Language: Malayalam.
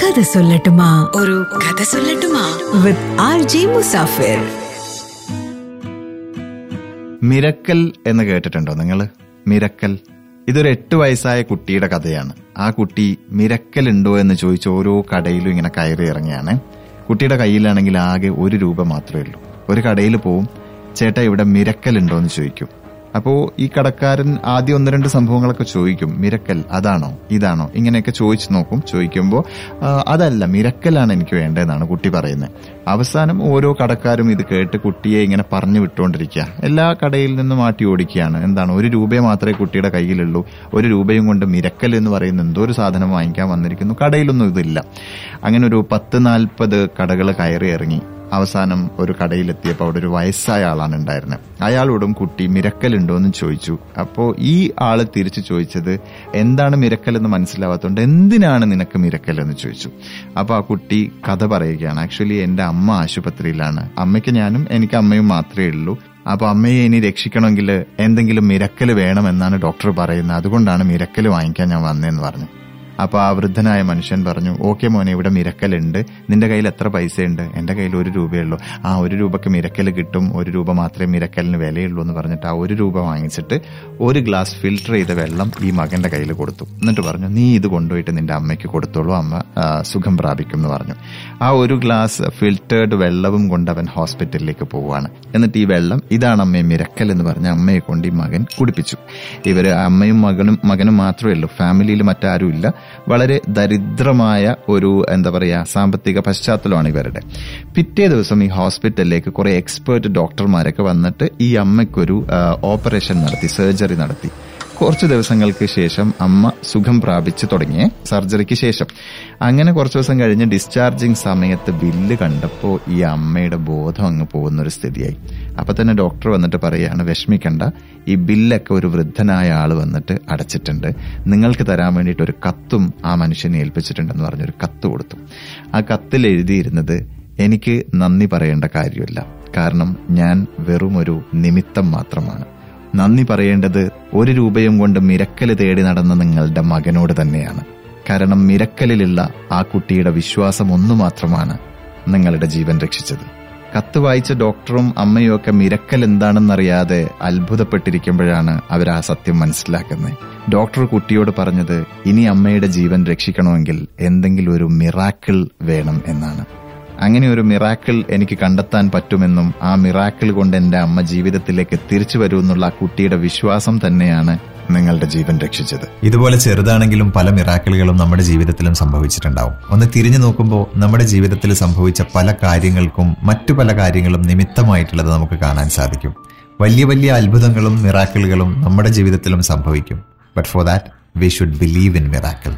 കഥ സൊല്ലട്ടുമാ. ഒരു കഥ സൊല്ലട്ടുമാ. With R G Musafir. Miracle എന്ന് കേട്ടിട്ടുണ്ടോ നിങ്ങൾ മിരക്കൽ. ഇതൊരു എട്ട് വയസ്സായ കുട്ടിയുടെ കഥയാണ്. ആ കുട്ടി മിരക്കൽ ഉണ്ടോ എന്ന് ചോദിച്ച് ഓരോ കടയിലും ഇങ്ങനെ കയറി ഇറങ്ങിയാണ് കുട്ടിയുടെ കയ്യിലാണെങ്കിൽ ആകെ ഒരു രൂപ മാത്രമേ ഉള്ളൂ. ഒരു കടയിൽ പോവും. ചേട്ടാ ഇവിടെ മിരക്കൽ ഉണ്ടോ എന്ന് ചോദിക്കും. അപ്പോ ഈ കടക്കാരൻ ആദ്യം ഒന്ന് രണ്ട് സംഭവങ്ങളൊക്കെ ചോദിക്കും. മിരക്കൽ അതാണോ? ഇതാണോ? ഇങ്ങനെയൊക്കെ ചോദിച്ചു നോക്കും. ചോദിക്കുമ്പോൾ അതല്ല മിരക്കലാണ് എനിക്ക് വേണ്ടതെന്നാണ് കുട്ടി പറയുന്നത്. അവസാനം ഓരോ കടക്കാരും ഇത് കേട്ട് കുട്ടിയെ ഇങ്ങനെ പറഞ്ഞു വിട്ടുകൊണ്ടിരിക്കുക എല്ലാ കടയിൽ നിന്നും മാറ്റി ഓടിക്കുകയാണ്. എന്താണ്? ഒരു രൂപയെ മാത്രമേ കുട്ടിയുടെ കയ്യിലുള്ളൂ. ഒരു രൂപയും കൊണ്ട് മിരക്കൽ എന്ന് പറയുന്ന എന്തോ ഒരു സാധനം വാങ്ങിക്കാൻ വന്നിരിക്കുന്നു. കടയിലൊന്നും ഇതില്ല. അങ്ങനെ ഒരു പത്ത് നാൽപ്പത് കടകൾ കയറി ഇറങ്ങി. അവസാനം ഒരു കടയിലെത്തിയപ്പോൾ അവിടെ ഒരു വയസ്സായ ആളാണ് ഉണ്ടായിരുന്നത്. അയാളോടും കുട്ടി മിരക്കൽ ഉണ്ടോ എന്ന് ചോദിച്ചു. അപ്പോൾ ഈ ആൾ തിരിച്ചു ചോദിച്ചത് എന്താണ് മിരക്കൽ എന്ന് മനസ്സിലാവാത്തതുകൊണ്ട് എന്തിനാണ് നിനക്ക് മിരക്കൽ എന്ന് ചോദിച്ചു. അപ്പൊ ആ കുട്ടി കഥ പറയുകയാണ്. ആക്ച്വലി എന്റെ അമ്മ ആശുപത്രിയിലാണ്. അമ്മയ്ക്ക് ഞാനും എനിക്ക് അമ്മയും മാത്രമേ ഉള്ളൂ. അപ്പൊ അമ്മയെ ഇനി രക്ഷിക്കണമെങ്കിൽ എന്തെങ്കിലും മിരക്കൽ വേണമെന്നാണ് ഡോക്ടർ പറയുന്നത്. അതുകൊണ്ടാണ് മിരക്കൽ വാങ്ങിക്കാൻ ഞാൻ വന്നതെന്ന് പറഞ്ഞു അപ്പൊ ആ വൃദ്ധനായ മനുഷ്യൻ പറഞ്ഞു ഓക്കെ മോനെ ഇവിടെ മിരക്കലുണ്ട്. നിന്റെ കയ്യിൽ എത്ര പൈസയുണ്ട്? എന്റെ കയ്യിൽ ഒരു രൂപയുള്ളൂ ആ ഒരു രൂപക്ക് മിരക്കൽ കിട്ടും. ഒരു രൂപ മാത്രമേ മിരക്കലിന് വിലയുള്ളൂ എന്ന് പറഞ്ഞിട്ട് ആ ഒരു രൂപ വാങ്ങിച്ചിട്ട് ഒരു ഗ്ലാസ് ഫിൽട്ടർ ചെയ്ത വെള്ളം ഈ മകന്റെ കയ്യിൽ കൊടുത്തു. എന്നിട്ട് പറഞ്ഞു നീ ഇത് കൊണ്ടുപോയിട്ട് നിന്റെ അമ്മയ്ക്ക് കൊടുത്തോളൂ. അമ്മ സുഖം പ്രാപിക്കും എന്ന് പറഞ്ഞു. ആ ഒരു ഗ്ലാസ് ഫിൽറ്റേർഡ് വെള്ളവും കൊണ്ട് അവൻ ഹോസ്പിറ്റലിലേക്ക് പോവുകയാണ്. എന്നിട്ട് ഈ വെള്ളം ഇതാണ് അമ്മയെ മിരക്കൽ എന്ന് പറഞ്ഞ അമ്മയെ കൊണ്ട് ഈ മകൻ കുടിപ്പിച്ചു. ഇവർ അമ്മയും മകനും മകനും മാത്രമേ ഉള്ളൂ. ഫാമിലിയിൽ മറ്റാരും ഇല്ല വളരെ ദരിദ്രമായ ഒരു എന്താ പറയുക സാമ്പത്തിക പശ്ചാത്തലമാണ് ഇവരുടെ. പിറ്റേ ദിവസം ഈ ഹോസ്പിറ്റലിലേക്ക് കുറെ എക്സ്പേർട്ട് ഡോക്ടർമാരൊക്കെ വന്നിട്ട് ഈ അമ്മയ്ക്കൊരു ഓപ്പറേഷൻ നടത്തി സർജറി നടത്തി. കുറച്ച് ദിവസങ്ങൾക്ക് ശേഷം അമ്മ സുഖം പ്രാപിച്ചു തുടങ്ങിയ സർജറിക്ക് ശേഷം. അങ്ങനെ കുറച്ച് ദിവസം കഴിഞ്ഞ് ഡിസ്ചാർജിങ് സമയത്ത് ബില്ല് കണ്ടപ്പോൾ ഈ അമ്മയുടെ ബോധം അങ്ങ് പോകുന്ന ഒരു സ്ഥിതിയായി. അപ്പൊ തന്നെ ഡോക്ടർ വന്നിട്ട് പറയുകയാണ് വിഷമിക്കണ്ട. ഈ ബില്ലൊക്കെ ഒരു വൃദ്ധനായ ആൾ വന്നിട്ട് അടച്ചിട്ടുണ്ട്. നിങ്ങൾക്ക് തരാൻ വേണ്ടിയിട്ട് ഒരു കത്തും ആ മനുഷ്യനെ ഏൽപ്പിച്ചിട്ടുണ്ടെന്ന് പറഞ്ഞൊരു കത്ത് കൊടുത്തു. ആ കത്തിൽ എഴുതിയിരുന്നത് എനിക്ക് നന്ദി പറയേണ്ട കാര്യമില്ല. കാരണം ഞാൻ വെറും ഒരു നിമിത്തം മാത്രമാണ്. നന്ദി പറയേണ്ടത് ഒരു രൂപയും കൊണ്ട് മിരക്കൽ തേടി നടന്ന നിങ്ങളുടെ മകനോട് തന്നെയാണ്. കാരണം മിരക്കലിലുള്ള ആ കുട്ടിയുടെ വിശ്വാസം ഒന്നു മാത്രമാണ് നിങ്ങളുടെ ജീവൻ രക്ഷിച്ചത്. കത്ത് വായിച്ച ഡോക്ടറും അമ്മയും ഒക്കെ മിരക്കൽ എന്താണെന്നറിയാതെ അത്ഭുതപ്പെട്ടിരിക്കുമ്പോഴാണ് അവർ ആ സത്യം മനസ്സിലാക്കുന്നത്. ഡോക്ടർ കുട്ടിയോട് പറഞ്ഞത് ഇനി അമ്മയുടെ ജീവൻ രക്ഷിക്കണമെങ്കിൽ എന്തെങ്കിലും ഒരു മിറാക്കിൾ വേണം എന്നാണ്. അങ്ങനെ ഒരു മിറാക്കിൾ എനിക്ക് കണ്ടെത്താൻ പറ്റുമെന്നും ആ മിറാക്കിൾ കൊണ്ട് എന്റെ അമ്മ ജീവിതത്തിലേക്ക് തിരിച്ചു വരുമെന്നുള്ള ആ കുട്ടിയുടെ വിശ്വാസം തന്നെയാണ് നിങ്ങളുടെ ജീവൻ രക്ഷിച്ചത്. ഇതുപോലെ ചെറുതാണെങ്കിലും പല മിറാക്കിളുകളും നമ്മുടെ ജീവിതത്തിലും സംഭവിച്ചിട്ടുണ്ടാവും. ഒന്ന് തിരിഞ്ഞു നോക്കുമ്പോൾ നമ്മുടെ ജീവിതത്തിൽ സംഭവിച്ച പല കാര്യങ്ങൾക്കും മറ്റു പല കാര്യങ്ങളും നിമിത്തമായിട്ടുള്ളത് നമുക്ക് കാണാൻ സാധിക്കും. വലിയ വലിയ അത്ഭുതങ്ങളും മിറാക്കിളുകളും നമ്മുടെ ജീവിതത്തിലും സംഭവിക്കും. But for that we should believe in miracle